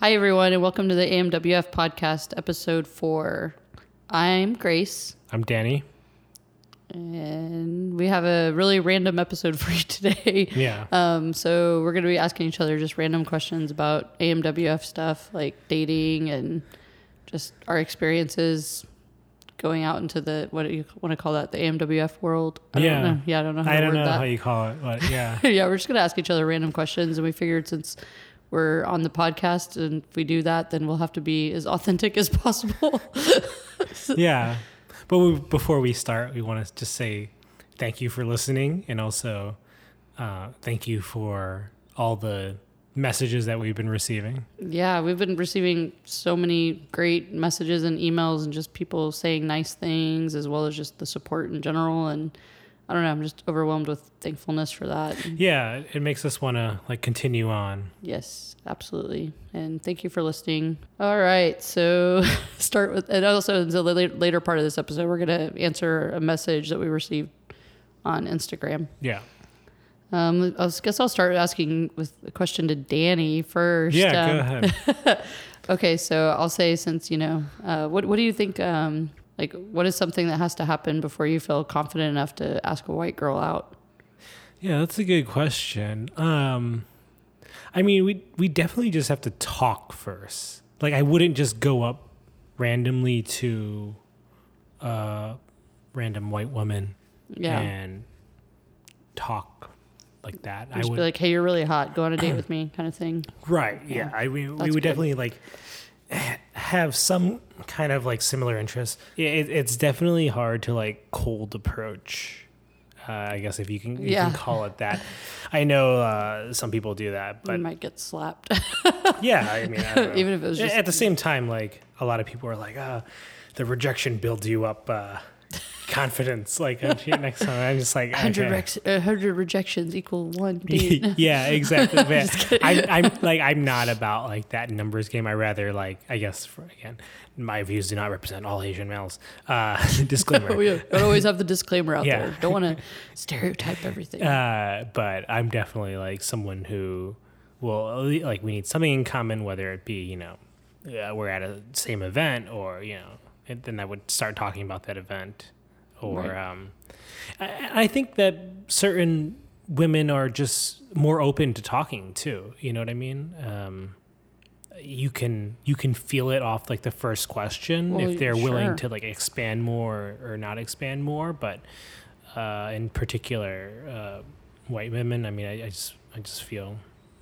Hi, everyone, and welcome to the AMWF podcast, episode four. I'm Grace, I'm Danny. and we have a really random episode for you today. Yeah. Um, so we're going to be asking each other just random questions about AMWF stuff, like dating and just our experiences going out into the what do you want to call that? The AMWF world. I Yeah. Don't know. Yeah, I don't know how I don't know that. how you call it, but yeah. yeah, we're just gonna ask each other random questions, and we figured since we're on the podcast and if we do that, then we'll have to be as authentic as possible. yeah. But we, before we start, we want to just say thank you for listening and also uh, thank you for all the messages that we've been receiving. yeah, we've been receiving so many great messages and emails, and just people saying nice things, as well as just the support in general. And I don't know, I'm just overwhelmed with thankfulness for that. Yeah, it makes us want to like continue on. Yes, absolutely. And thank you for listening. All right. So, start with, and also in the later, part of this episode, we're going to answer a message that we received on Instagram. Yeah. Um, I guess I'll start asking with a question to Danny first. Yeah, Um, go ahead. Okay. So, I'll say, since, you know, uh, what, what do you think? Um, like, what is something that has to happen before you feel confident enough to ask a white girl out? Yeah, that's a good question. Um, I mean, we we definitely just have to talk first. Like, I wouldn't just go up randomly to a random white woman Yeah. and talk like that. I would be like, hey, you're really hot. Go on a date with me, kind of thing. right. Yeah, I we, we would good. definitely like have some kind of like similar interests. It, it's definitely hard to like cold approach. Uh, I guess if you can, you Yeah. can call it that. I know uh, some people do that, you but might get slapped. yeah, I mean, I don't know. Even if it was just at the same time, like a lot of people are like, uh, the rejection builds you up uh, confidence. Like next time, I'm just like, 100, okay. rex- uh, 100 rejections equal one yeah, exactly. Man, I'm, like I'm not about like that numbers game. I rather like I guess for, again, my views do not represent all Asian males. Uh, disclaimer. we don't always have the disclaimer out Yeah. there. Don't want to stereotype everything. Uh, but I'm definitely like someone who will like we need something in common, whether it be you know uh, we're at a same event or you know, and then I would start talking about that event, or Right. um, I, I think that certain women are just more open to talking too. You know what I mean? Um, you can you can feel it off like the first question Well, if they're willing to like expand more or not expand more but uh, in particular uh, white women i mean I, I just i just feel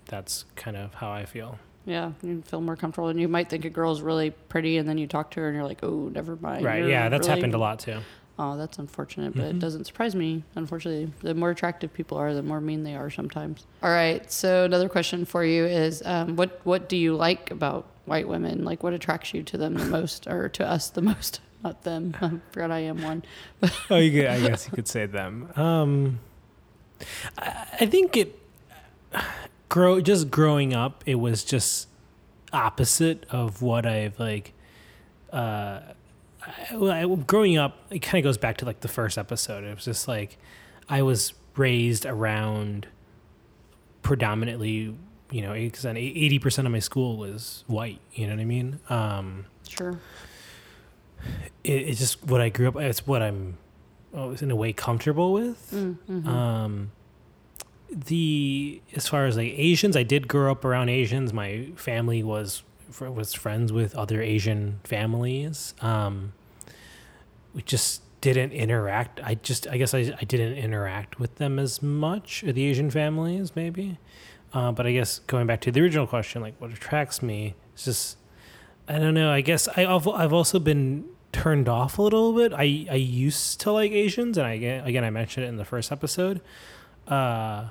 that's kind of how i feel yeah, you feel more comfortable. And you might think a girl's really pretty, and then you talk to her and you're like, oh, never mind. right You're yeah that's really- happened a lot too Oh, that's unfortunate, but Mhm. it doesn't surprise me. Unfortunately, the more attractive people are, the more mean they are sometimes. All right. So another question for you is, um, what what do you like about white women? Like, what attracts you to them the most, or to us the most? Not them. I forgot I am one. oh you could, i guess you could say them um i, I think it grow just growing up it was just opposite of what i've like uh I, well, I, growing up it kind of goes back to like the first episode it was just like i was raised around predominantly you know because 80% of my school was white you know what i mean um Sure. it, it's just what i grew up it's what i'm oh, in a way comfortable with Mm-hmm. um the as far as like asians i did grow up around asians my family was was friends with other asian families um we just didn't interact i just i guess i, I didn't interact with them as much the asian families maybe. Uh, but i guess going back to the original question like what attracts me is just i don't know i guess I, i've, I've also been turned off a little bit. I i used to like asians and i again i mentioned it in the first episode. Uh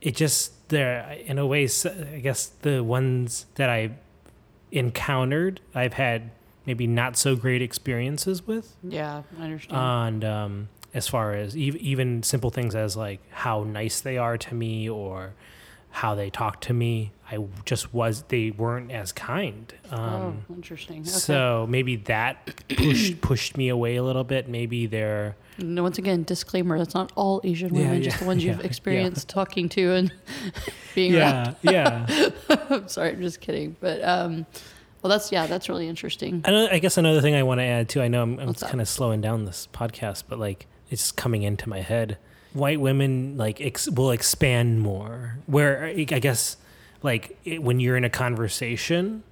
it just there in a way I guess the ones that i encountered i've had maybe not so great experiences with Yeah, I understand. and um as far as ev- even simple things as like how nice they are to me or how they talk to me. I just was they weren't as kind. Um, oh, interesting. Okay. So maybe that pushed pushed me away a little bit. Maybe they're No, once again, disclaimer: that's not all Asian women, yeah, just the ones you've yeah, yeah. experienced talking to and being around. yeah yeah. I'm sorry, I'm just kidding. But um, well, that's yeah, that's really interesting. I, I guess another thing I want to add too. I know I'm, I'm kind of slowing down this podcast, but like it's coming into my head. White women like ex- will expand more. Where I guess like it, when you're in a conversation,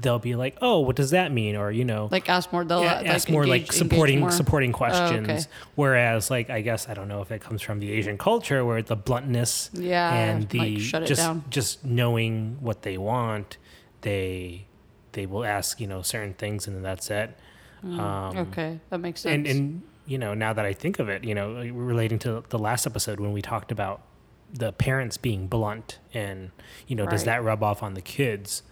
they'll be like, "Oh, what does that mean?" Or you know, Like ask more. They'll yeah, like, ask more like supporting more. supporting questions. okay. Whereas like I guess I don't know if it comes from the Asian culture where the bluntness Yeah, and the like just down. just knowing what they want, they they will ask you know certain things and then that's it. Um, Mm, okay, that makes sense. And and you know now that I think of it, you know relating to the last episode when we talked about the parents being blunt and you know does that rub off on the kids?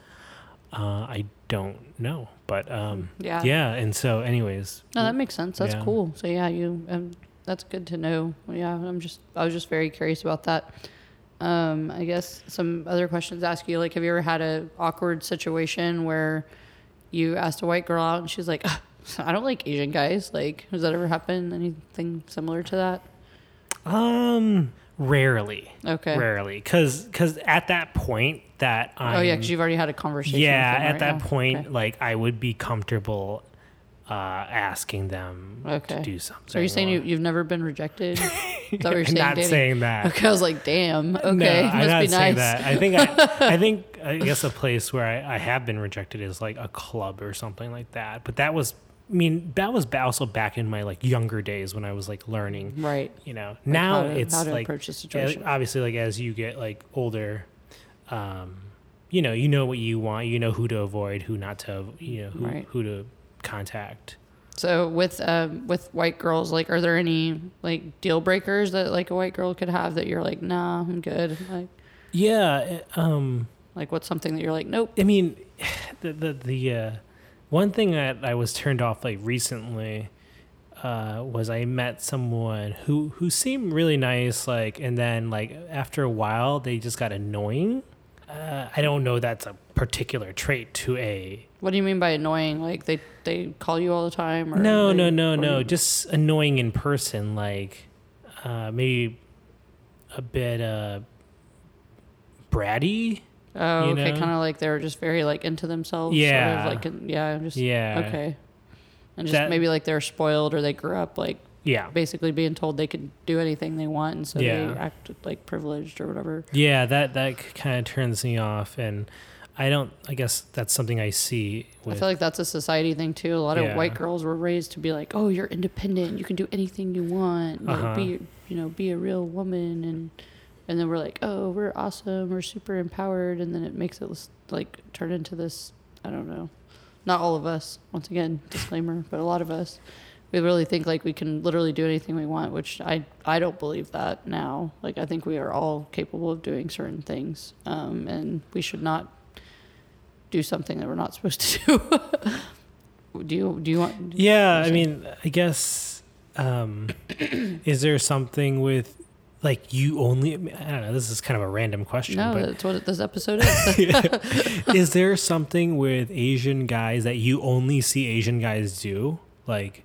Uh, I don't know, but um, yeah, yeah. And so, anyways, No, that makes sense. That's Yeah. cool. So yeah, you um, that's good to know. Yeah, I'm just I was just very curious about that. Um, I guess some other questions ask you like have you ever had a awkward situation where you asked a white girl out and she's like, "Ugh, I don't like Asian guys. Like, has that ever happened? Anything similar to that? um, rarely, Okay. rarely, because because at that point that I'm, oh yeah, because you've already had a conversation. yeah, them, at right? that point, Okay. like I would be comfortable uh, asking them Okay. to do something. So are you saying you, you've never been rejected? Is that what you're I'm saying, not Danny? saying that. Okay, I was like, damn. Okay, No, I'm not be saying that. I think I, I think I guess a place where I, I have been rejected is like a club or something like that. But that was, I mean, that was also back in my like younger days when I was like learning. Right. You know, Like, now to- it's like approach the yeah, situation. obviously like as you get like older, um, you know, you know what you want. You know who to avoid, who not to, you know, who, Right. who to contact. So with um with white girls, like, are there any like deal breakers that like a white girl could have that you're like, nah, I'm good. Like, Yeah. Um. like what's something that you're like, nope. I mean, the the the uh, one thing that I was turned off like recently uh, was I met someone who who seemed really nice, like, and then like after a while they just got annoying. Uh, I don't know that's a particular trait to a What do you mean by annoying? Like they they call you all the time? Or no no no no just annoying in person like uh, maybe a bit uh, bratty Oh, you okay, kind of like they were just very like into themselves. Yeah. Sort of like yeah, just yeah okay. And just That- maybe like they're spoiled or they grew up like yeah basically being told they could do anything they want, and so Yeah. they act like privileged or whatever. Yeah, that that kind of turns me off, and I don't. I guess that's something I see I feel like that's a society thing too. A lot Yeah. of white girls were raised to be like, "Oh, you're independent. You can do anything you want. Uh-huh. Be, you know, be a real woman." And and then we're like, "Oh, we're awesome. We're super empowered." And then it makes it like turn into this. I don't know. Not all of us. Once again, disclaimer, but a lot of us. We really think like we can literally do anything we want, which I I don't believe that now. Like I think we are all capable of doing certain things, um, and we should not do something that we're not supposed to do. do you do you want? yeah, I You're mean, I guess. Um, is there something with like you only? I don't know. This is kind of a random question, No, but that's what this episode is. is there something with Asian guys that you only see Asian guys do? Like,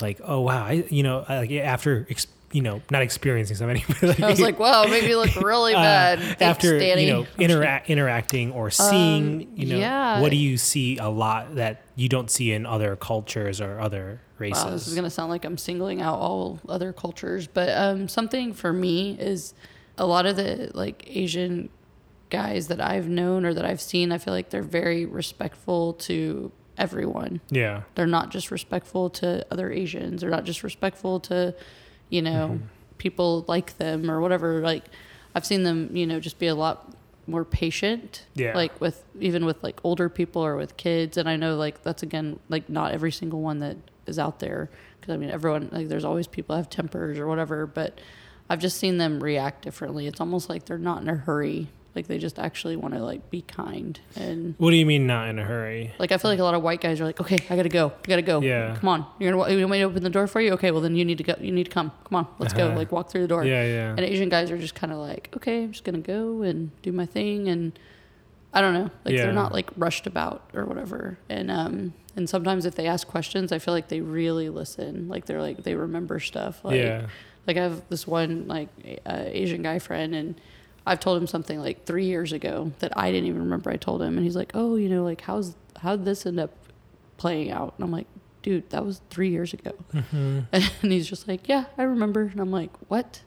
like oh wow, I you know like after ex, you know not experiencing something. But I was like, wow, maybe you look really uh, bad. Thanks, after Danny. you know interact interacting or seeing you know Um, yeah. what do you see a lot that you don't see in other cultures or other races Wow, this is gonna sound like I'm singling out all other cultures, but um, something for me is a lot of the like Asian guys that I've known or that I've seen. I feel like they're very respectful to everyone. yeah they're not just respectful to other Asians. They're not just respectful to, you know, Mm-hmm. people like them or whatever. Like, I've seen them, you know, just be a lot more patient. Yeah. Like with even with like older people or with kids. And I know like that's again like not every single one that is out there because I mean everyone like there's always people have tempers or whatever. But I've just seen them react differently. It's almost like they're not in a hurry Like they just actually want to like be kind and What do you mean not in a hurry? like I feel like a lot of white guys are like, okay, I gotta go, I gotta go. Yeah. Come on, you're gonna you want me to open the door for you? Okay, well then you need to go. You need to come. Come on, let's go. Uh-huh. Like walk through the door. Yeah, yeah. And Asian guys are just kind of like, okay, I'm just gonna go and do my thing, and I don't know, like Yeah. they're not like rushed about or whatever. And um, and sometimes if they ask questions, I feel like they really listen. Like they're like they remember stuff. Like, yeah. like I have this one like uh, Asian guy friend, and I've told him something like three years ago that I didn't even remember I told him, and he's like, "Oh, you know, like how's how'd this end up playing out?" And I'm like, "Dude, that was three years ago," mm-hmm. and he's just like, "Yeah, I remember," and I'm like, "What?"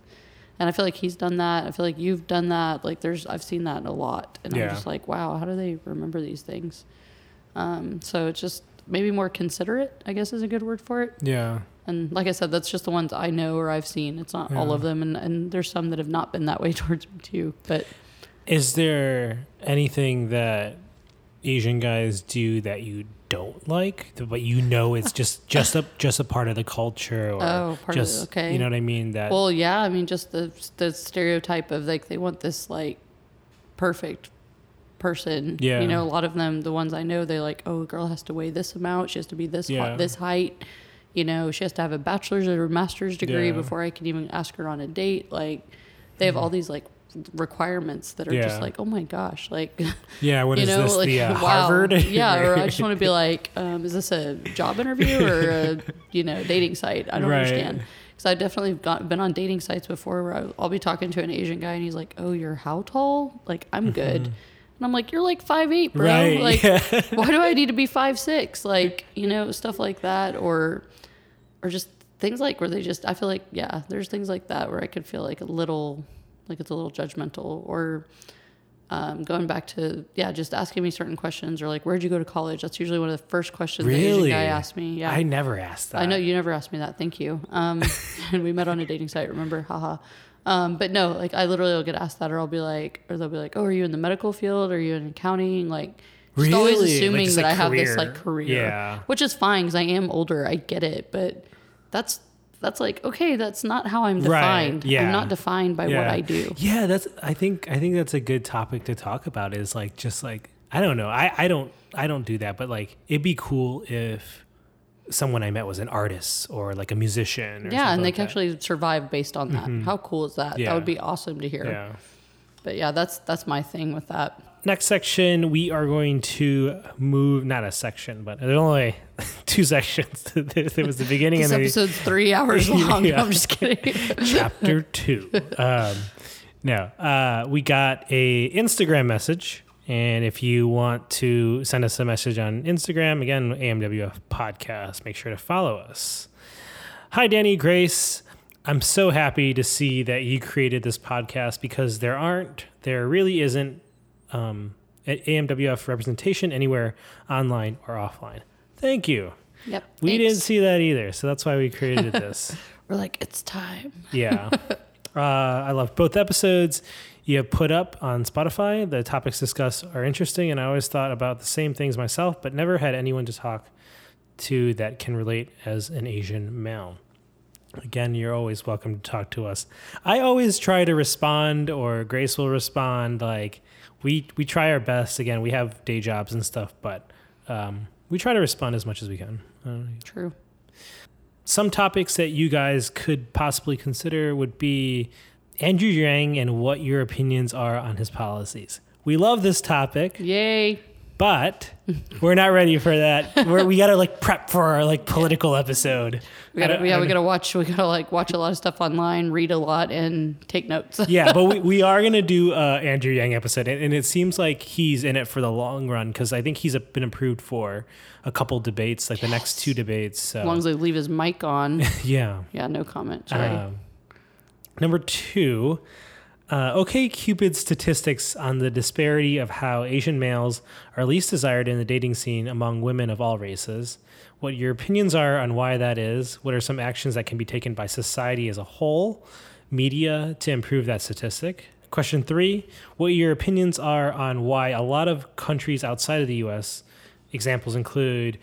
And I feel like he's done that. I feel like you've done that. Like there's I've seen that a lot, and Yeah. I'm just like, "Wow, how do they remember these things?" Um, so it's just maybe more considerate, I guess is a good word for it. Yeah. And like I said, that's just the ones I know or I've seen. It's not all of them, and, and there's some that have not been that way towards me too. But Is there anything that Asian guys do that you don't like, but you know it's just just a just a part of the culture, or Oh, part of it, just okay. you know what I mean? That well, yeah, I mean, just the the stereotype of like they want this like perfect person. Yeah. You know, a lot of them, the ones I know, they're like, oh, a girl has to weigh this amount. She has to be this Yeah. hot, this height. You know, she has to have a bachelor's or a master's degree Yeah. before I can even ask her on a date. Like, they have all these like requirements that are just Mm-hmm. Like, oh my gosh, like yeah. What you is know, this? like the uh, wow. Harvard? yeah, or I just want to be like, um, is this a job interview or a you know dating site? I don't Right. understand. Because I've definitely got, been on dating sites before where I'll be talking to an Asian guy and he's like, "Oh, you're how tall? Like I'm good," and I'm like, "You're like five eight, bro. Right, Like yeah. why do I need to be five six? Like you know stuff like that, or or just things like where they just I feel like yeah, there's things like that where I could feel like a little like it's a little judgmental or um, going back to yeah, just asking me certain questions or like where'd you go to college? That's usually one of the first questions the Asian guy asked me. Yeah, I never asked that. I know you never asked me that. Thank you. Um, and we met on a dating site. Remember? Haha. Um, but no, like I literally will get asked that, or I'll be like, or they'll be like, "Oh, are you in the medical field? Are you in accounting?" Like, just always Really? Like, assuming just that like I have this like career, Yeah. which is fine because I am older. I get it, but that's that's like okay, that's not how I'm Right, defined. yeah. I'm not defined by what I do. Yeah, that's. I think. I think that's a good topic to talk about. Is like just like I don't know. I I don't I don't do that, but like it'd be cool if someone I met was an artist or like a musician. Or Yeah, and they like can that. actually survive based on that. How cool is that? Yeah. That would be awesome to hear. Yeah. But yeah, that's that's my thing with that. Next section, we are going to move. Not a section, but there's only two sections. there was the beginning This and the episode's three hours long. Yeah. I'm just kidding. chapter two. Um, no, uh, we got a Instagram message, and if you want to send us a message on Instagram, again, AMWF Podcast, make sure to follow us. Hi, Danny Grace. I'm so happy to see that you created this podcast because there aren't, there really isn't um, AMWF representation anywhere online or offline. Thank you. Yep. We thanks. didn't see that either, so that's why we created this. We're like, it's time. Yeah. uh, I love both episodes you have put up on Spotify. The topics discussed are interesting, and I always thought about the same things myself, but never had anyone to talk to that can relate as an Asian male. Again, you're always welcome to talk to us. I always try to respond, or Grace will respond. Like we we try our best. Again, we have day jobs and stuff, but um, we try to respond as much as we can. Uh, True. some topics that you guys could possibly consider would be Andrew Yang and what your opinions are on his policies. We love this topic, Yay. but we're not ready for that. We're, we gotta like prep for our like political episode. We gotta, yeah, we gotta watch. We gotta like watch a lot of stuff online, read a lot, and take notes. yeah, but we, we are gonna do a Andrew Yang episode, and, and it seems like he's in it for the long run because I think he's been approved for a couple debates, like the next two debates. So As long as they leave his mic on. yeah. Yeah, no comment. Sorry. Um, number two, uh, OK Cupid statistics on the disparity of how Asian males are least desired in the dating scene among women of all races. What your opinions are on why that is. What are some actions that can be taken by society as a whole, media, to improve that statistic? Question three, what your opinions are on why a lot of countries outside of the US, examples include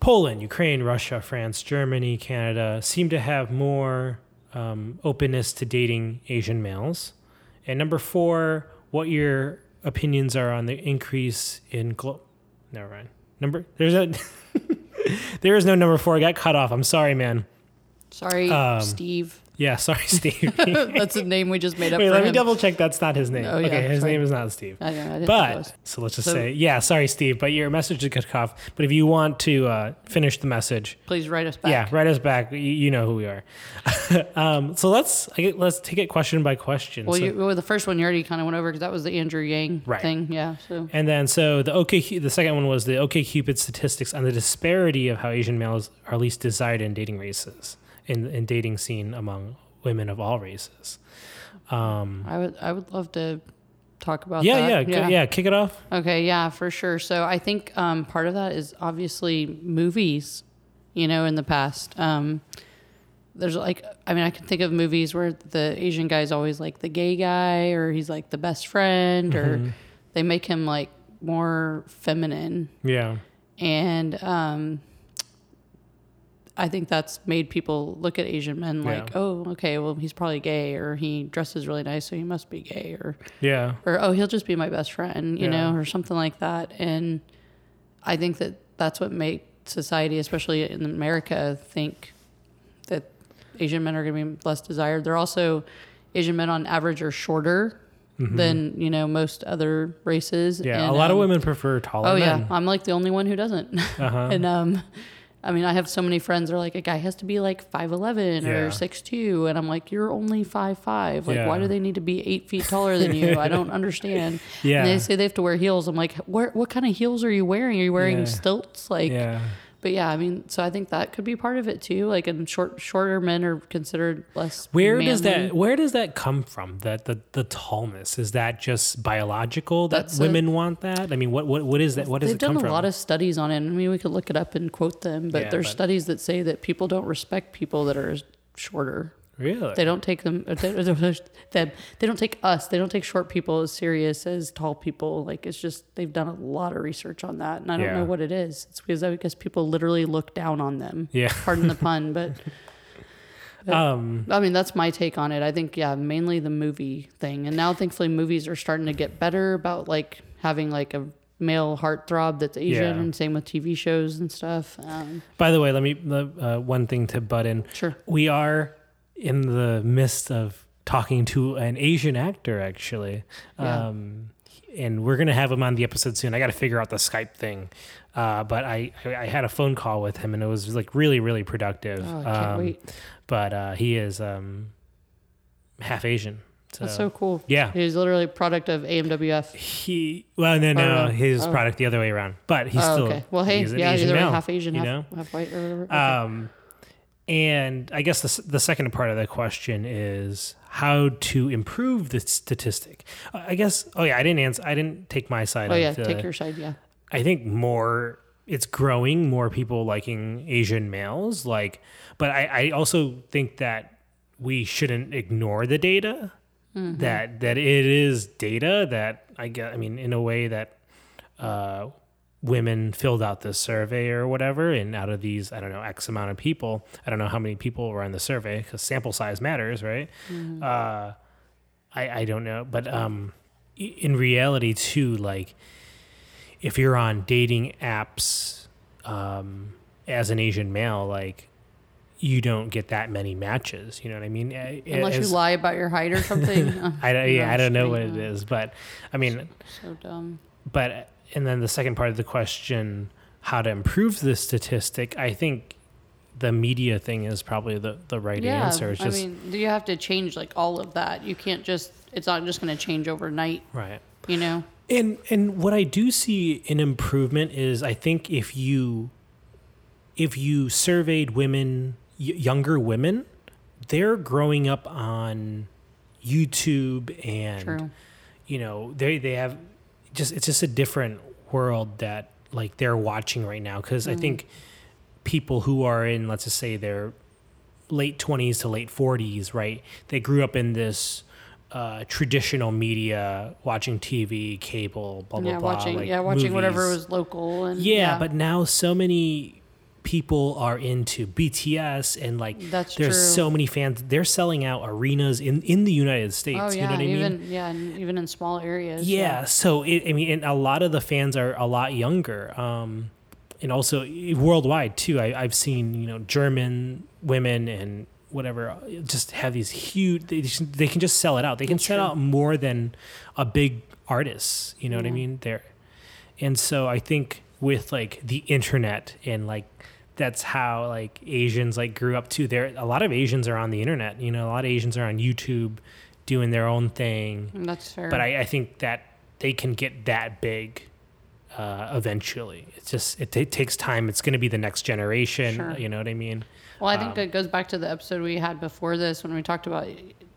Poland, Ukraine, Russia, France, Germany, Canada seem to have more um, openness to dating Asian males. And number four, what your opinions are on the increase in glo- never mind number there's a there is no number four i got cut off i'm sorry man Sorry, Um, Steve. Yeah sorry steve That's a name we just made up wait let me double check that's not his name Oh, yeah, okay his sorry. name is not steve I, know, I didn't think it but so let's just So- say yeah sorry steve but your message is cut off but if you want to uh, finish the message please write us back. yeah write us back you, you know who we are um, so let's get- let's take it question by question Well, So- you, well, the first one you already kind of went over because that was the Andrew Yang Right. thing. Yeah. So And then so the OK the second one was the OK Cupid statistics on the disparity of how Asian males are least desired in dating races in in dating scene among women of all races. Um, I would I would love to talk about yeah, that. yeah, yeah, yeah. Kick it off. Okay, yeah, for sure. So I think um, part of that is obviously movies, you know, in the past. Um, there's like, I mean, I can think of movies where the Asian guy is always like the gay guy, or he's like the best friend, or they make him like more feminine. Yeah, And um, I think that's made people look at Asian men like, Yeah. oh, okay, well, he's probably gay, or he dresses really nice, so he must be gay, or yeah, or oh he'll just be my best friend you Yeah. know or something like that and i think that that's what makes society especially in america think that asian men are going to be less desired they're also asian men on average are shorter than you know most other races Mm-hmm. yeah. And, a lot of um, women prefer taller oh men. yeah i'm like the only one who doesn't Uh-huh. and um I mean, I have so many friends that are like, a guy has to be like 5'11 Yeah. or 6'2. And I'm like, you're only 5'5. Like, Yeah. why do they need to be eight feet taller than you? I don't understand. Yeah. And they say they have to wear heels. I'm like, what, what kind of heels are you wearing? Are you wearing Yeah. stilts? Like, yeah, but yeah, I mean, so I think that could be part of it too. Like, and short, shorter men are considered less. Where does that where does that come from? That the the tallness is that just biological that That's women want that? I mean, what what what is that? What does They've it come done a lot of studies on it. I mean, we could look it up and quote them, but Yeah, there's but- studies that say that people don't respect people that are shorter. Really? They don't take them. They, they, they don't take us. They don't take short people as serious as tall people. Like it's just they've done a lot of research on that, and I don't Yeah. know what it is. It's because I guess people literally look down on them. Yeah. Pardon the pun, but um, I mean that's my take on it. I think yeah, mainly the movie thing, and now thankfully movies are starting to get better about like having like a male heartthrob that's Asian, Yeah. and same with TV shows and stuff. Um, by the way, let me uh, one thing to butt in. sure. We are in the midst of talking to an Asian actor, actually. Yeah. Um, and we're going to have him on the episode soon. I got to figure out the Skype thing. Uh, but I, I had a phone call with him and it was like really, really productive. Oh, I can't Um, wait. But uh, he is um, half Asian. So, That's so cool. yeah. He's literally a product of AMWF. He, well, no, no, his oh. product the other way around. But he's oh, still, okay. Well, hey, he's yeah, Asian male, half Asian, you half, half white, or whatever. Okay. Um, and I guess the, the second part of the question is how to improve the statistic. I guess. Oh yeah, I didn't answer. I didn't take my side. oh yeah, the, take your side. Yeah. I think more. It's growing. More people liking Asian males. Like, but I, I also think that we shouldn't ignore the data. Mm-hmm. That that it is data that I get. I mean, in a way that. Uh, women filled out this survey or whatever and out of these i don't know x amount of people i don't know how many people were on the survey because sample size matters right uh, I, I don't know but um, in reality too like if you're on dating apps um, as an asian male like you don't get that many matches you know what i mean Uh, Unless as- you lie about your height or something. I, don't- yeah, I don't know what it is but i mean So dumb. but and then the second part of the question how to improve this statistic i think the media thing is probably the, the right Yeah, answer it's just I mean, do you have to change like all of that. You can't just. It's not just going to change overnight. right You know. and and what i do see an improvement is i think if you if you surveyed women y- younger women they're growing up on youtube and True. you know they they have just it's just a different world that like they're watching right now because i think people who are in let's just say their late 20s to late 40s right they grew up in this uh, traditional media watching tv cable blah blah yeah, blah watching. like yeah, watching whatever was local and. yeah, but now so many people are into BTS and like That's there's true. so many fans. They're selling out arenas in in the United States. Oh you yeah, know what I mean? even yeah, even in small areas. Yeah, so it, I mean, and a lot of the fans are a lot younger, um, and also worldwide too. I, I've seen you know German women and whatever just have these huge. They, they can just sell it out. They can That's sell true. out more than a big artist. You know what I mean? There, and so I think with like the internet and like that's how like Asians like grew up too. There, a lot of Asians are on the internet. You know, a lot of Asians are on YouTube doing their own thing that's fair. but I, I think that they can get that big uh, eventually. It's just it, it takes time. It's going to be the next generation. Sure. You know what I mean? Well, I think Um, it goes back to the episode we had before this when we talked about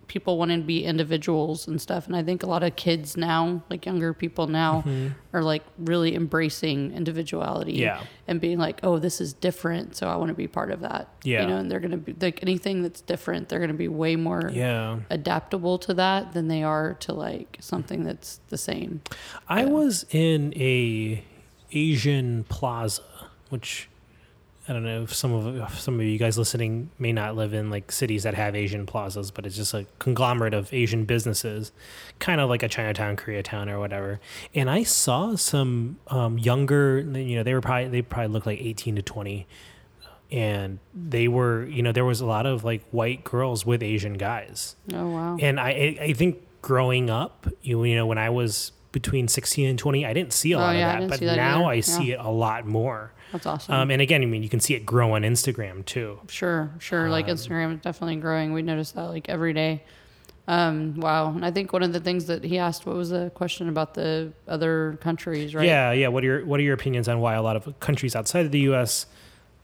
people wanting to be individuals and stuff. And I think a lot of kids now, like younger people now, mm-hmm. are like really embracing individuality Yeah. and being like, oh, this is different. So I want to be part of that. Yeah. You know, and they're going to be like anything that's different, they're going to be way more Yeah. adaptable to that than they are to like something that's the same. I Yeah. was in a Asian plaza, which I don't know if some of some of you guys listening may not live in like cities that have Asian plazas, but it's just a conglomerate of Asian businesses, kind of like a Chinatown, Koreatown, or whatever. And I saw some um, younger, you know, they were probably they probably looked like eighteen to twenty, and they were, you know, there was a lot of like white girls with Asian guys. Oh, wow. And I, I I think growing up, you, you know, when I was between 16 and 20, I didn't see a Oh, lot yeah, of that. But that now either. I see it a lot more. That's awesome. Um, and again, I mean, you can see it grow on Instagram too. Sure, sure. Like Um, Instagram is definitely growing. We notice that like every day. Um, wow. And I think one of the things that he asked, what was the question about the other countries, right? Yeah, yeah. What are your What are your opinions on why a lot of countries outside of the U.S.,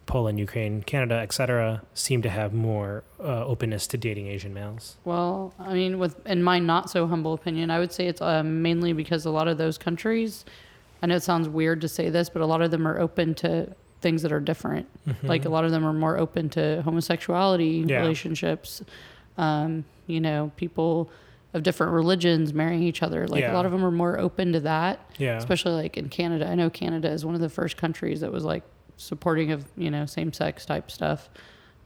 Poland, Ukraine, Canada, etc., seem to have more uh, openness to dating Asian males? Well, I mean, with in my not so humble opinion, I would say it's um, mainly because a lot of those countries. I know it sounds weird to say this, but a lot of them are open to things that are different. Like a lot of them are more open to homosexuality Mm-hmm. Yeah. relationships. Um, you know, people of different religions marrying each other. Like Yeah. a lot of them are more open to that. Yeah, especially like in Canada. I know Canada is one of the first countries that was like supporting of you know same sex type stuff.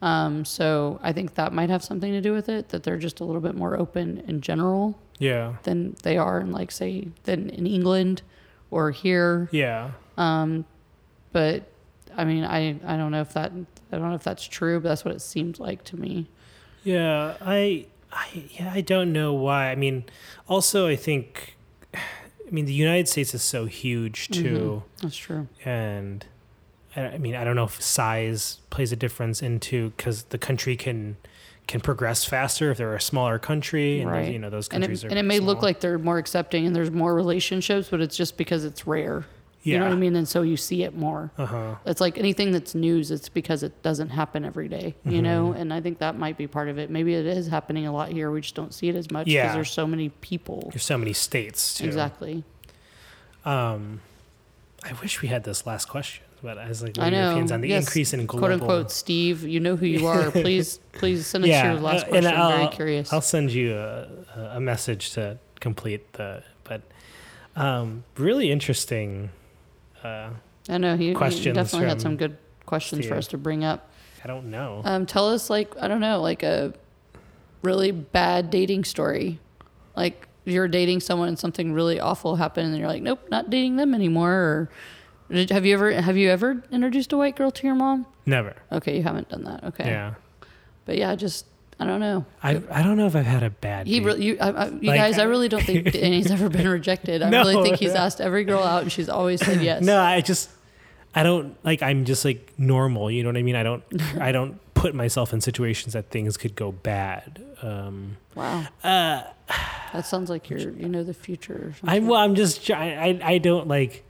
Um, so I think that might have something to do with it that they're just a little bit more open in general yeah, than they are in like say than in England or here. yeah. Um, but I mean I I don't know if that I don't know if that's true, but that's what it seemed like to me. Yeah, I, I, yeah, I don't know why. I mean, also, I think, I mean, the United States is so huge too, That's true. and I, mean, I don't know if size plays a difference into because the country can can progress faster if they're a smaller country, and Right. you know those And countries it, are. and it may look like they're more accepting and there's more relationships, but it's just because it's rare. yeah, You know what I mean? And so you see it more. Uh huh. It's like anything that's news, it's because it doesn't happen every day, you know? And I think that might be part of it. Maybe it is happening a lot here. We just don't see it as much because Yeah. there's so many people. There's so many states too. Exactly. Um, I wish we had this last question, but as like, I know. opinions on the Yes, increase in global? Quote unquote, Steve, you know who you are. Please, please send us Yeah, your last uh, question. I'm very curious. I'll send you a, a message to complete the, but um, really interesting. Uh, I know he, he definitely had some good questions for us to bring up. I don't know. Um, tell us, like, I don't know, like a really bad dating story. Like, you're dating someone and something really awful happened, and you're like, nope, not dating them anymore. Or did, have you ever have you ever introduced a white girl to your mom? Never. Okay, you haven't done that. Okay, Yeah. but yeah, just I don't know. I I don't know if I've had a bad. He really, you, I, I, you Like- guys, I really don't think Danny's ever been rejected. I No. really think he's asked every girl out, and she's always said yes. No, I just I don't like. I'm just like normal. You know what I mean? I don't I don't put myself in situations that things could go bad. Um, Wow, uh, that sounds like you're you know the future. Or something. I'm well. I'm just. try- I I don't like.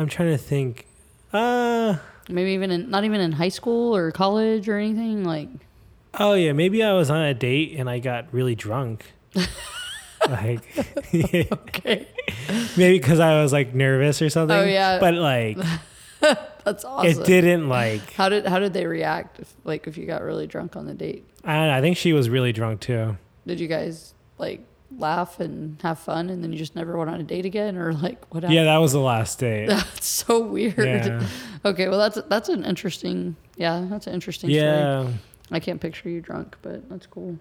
I'm trying to think. Uh Maybe even in not even in high school or college or anything like. oh yeah. Maybe I was on a date and I got really drunk. like Okay, maybe because I was like nervous or something. Oh, yeah. But like that's awesome. it didn't like. How did how did they react? If, like if you got really drunk on the date, I don't know. I think she was really drunk too. did you guys like laugh and have fun, and then you just never went on a date again, or like what? Yeah, that was the last date. That's so weird. Yeah. Okay, well that's that's an interesting. Yeah, that's an interesting story. Yeah. I can't picture you drunk, but that's cool.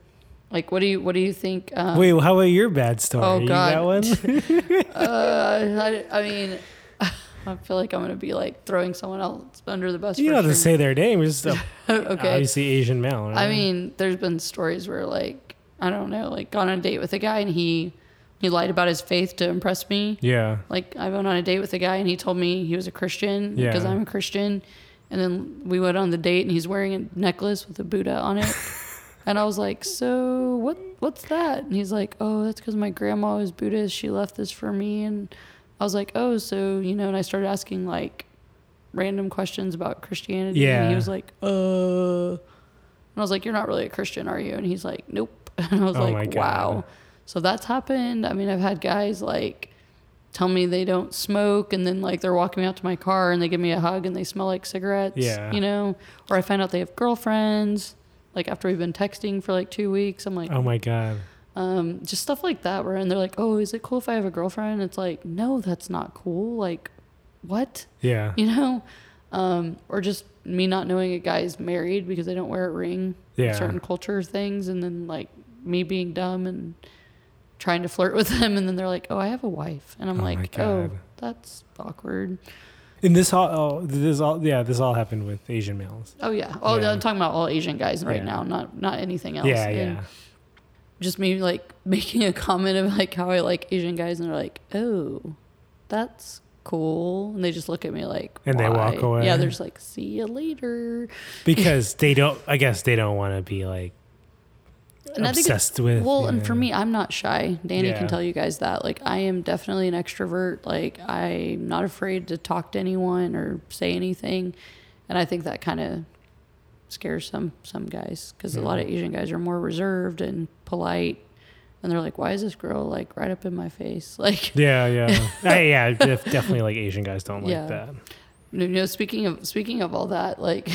Like, what do you what do you think? Um, Wait, how about your bad story? Oh, You God. got one? uh, I, I mean, I feel like I'm gonna be like throwing someone else under the bus. you don't have to say their name. Just a, okay. obviously Asian male. Right? I mean, there's been stories where like I don't know, like gone on a date with a guy and he he lied about his faith to impress me. yeah. Like I went on a date with a guy and he told me he was a Christian Yeah. because I'm a Christian, and then we went on the date and he's wearing a necklace with a Buddha on it, and I was like, so what? What's that? And he's like, oh, that's because my grandma was Buddhist. She left this for me, and I was like, oh, so you know, and I started asking like random questions about Christianity. Yeah. And he was like, uh, and I was like, you're not really a Christian, are you? And he's like, nope. And I was Oh like, wow. So that's happened. I mean, I've had guys like tell me they don't smoke and then like they're walking me out to my car and they give me a hug and they smell like cigarettes. Yeah. You know? Or I find out they have girlfriends. Like after we've been texting for like two weeks, I'm like, Oh my god. um, just stuff like that where and they're like, Oh, is it cool if I have a girlfriend? It's like, no, that's not cool. Like, what? Yeah. You know? Um, or just me not knowing a guy's married because they don't wear a ring. Yeah. Certain culture things and then like me being dumb and trying to flirt with them and then they're like, Oh, I have a wife and I'm Oh like, Oh, that's awkward. And this all, oh, this all, yeah, this all happened with Asian males. Oh yeah. Oh Yeah. I'm talking about all Asian guys right Yeah. now, not not anything else. Yeah, And yeah. just me like making a comment of like how I like Asian guys, and they're like, "Oh, that's cool," and they just look at me like, And they walk away. Yeah, they're just like, "See you later." Because they don't, I guess they don't want to be like And I think obsessed with. Well, and for me, I'm not shy. Danny Yeah. can tell you guys that. Like, I am definitely an extrovert. Like, I'm not afraid to talk to anyone or say anything, and I think that kind of scares some some guys because a lot of Asian guys are more reserved and polite, and they're like, "Why is this girl like right up in my face?" Like, Yeah, yeah. I, yeah, def- definitely like Asian guys don't like Yeah. that. you know, speaking of speaking of all that, like,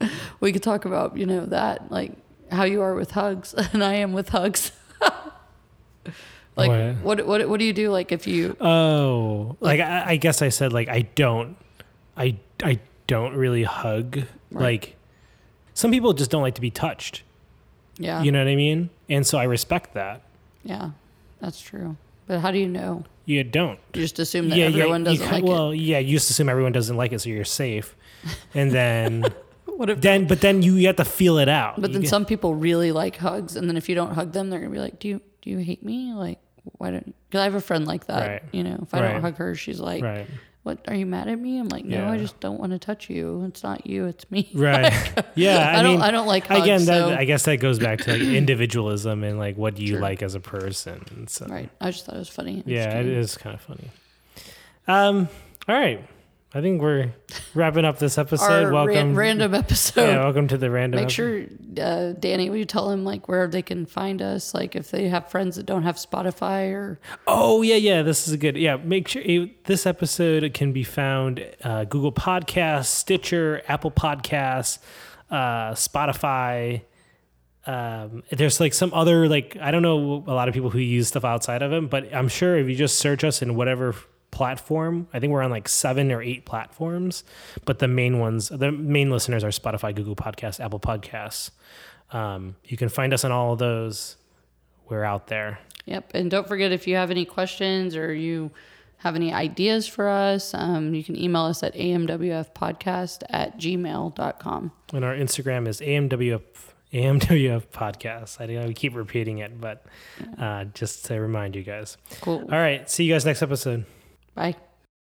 we could talk about you know that like how you are with hugs and I am with hugs. like, What? what what what do you do like if you Oh, like I, I guess I said like I don't, I I don't really hug. Right. Like some people just don't like to be touched. yeah You know what I mean? And so I respect that. yeah that's true. But how do you know? You don't. You just assume that everyone you doesn't ki- like well, yeah, you just assume everyone doesn't like it, so you're safe. And then, it. What if? then, but then you, you have to feel it out. But You then get- some people really like hugs, and then if you don't hug them, they're gonna be like, "Do you do you hate me? Like, why don't?" Because I have a friend like that. Right. You know, if I Right. don't hug her, she's like, right, "What? Are you mad at me?" I'm like, "No, I just don't want to touch you. It's not you, it's me." right, yeah. I, I, mean, don't. I don't like hugs. again, that so- I guess that goes back to like individualism and like what do you Sure. like as a person. So, right. I just thought it was funny. yeah, it is kind of funny. Um, all right, I think we're wrapping up this episode. Our welcome, random episode. yeah, welcome to the random. Make sure, uh, Danny, will you tell them like where they can find us? Like if they have friends that don't have Spotify or Oh yeah, yeah. This is a good. Yeah, make sure it, this episode can be found uh, Google Podcasts, Stitcher, Apple Podcasts, uh, Spotify. Um, there's like some other like I don't know a lot of people who use stuff outside of them, but I'm sure if you just search us in whatever platform, I think we're on like seven or eight platforms, but the main ones, the main listeners are Spotify, Google Podcasts, Apple Podcasts. Um, you can find us on all of those. We're out there. Yep. And don't forget if you have any questions or you have any ideas for us, um, you can email us at amwfpodcast at gmail.com. And our Instagram is AMWF AMWF podcast. I know we keep repeating it, but uh, just to remind you guys. Cool. All right. See you guys next episode. Bye.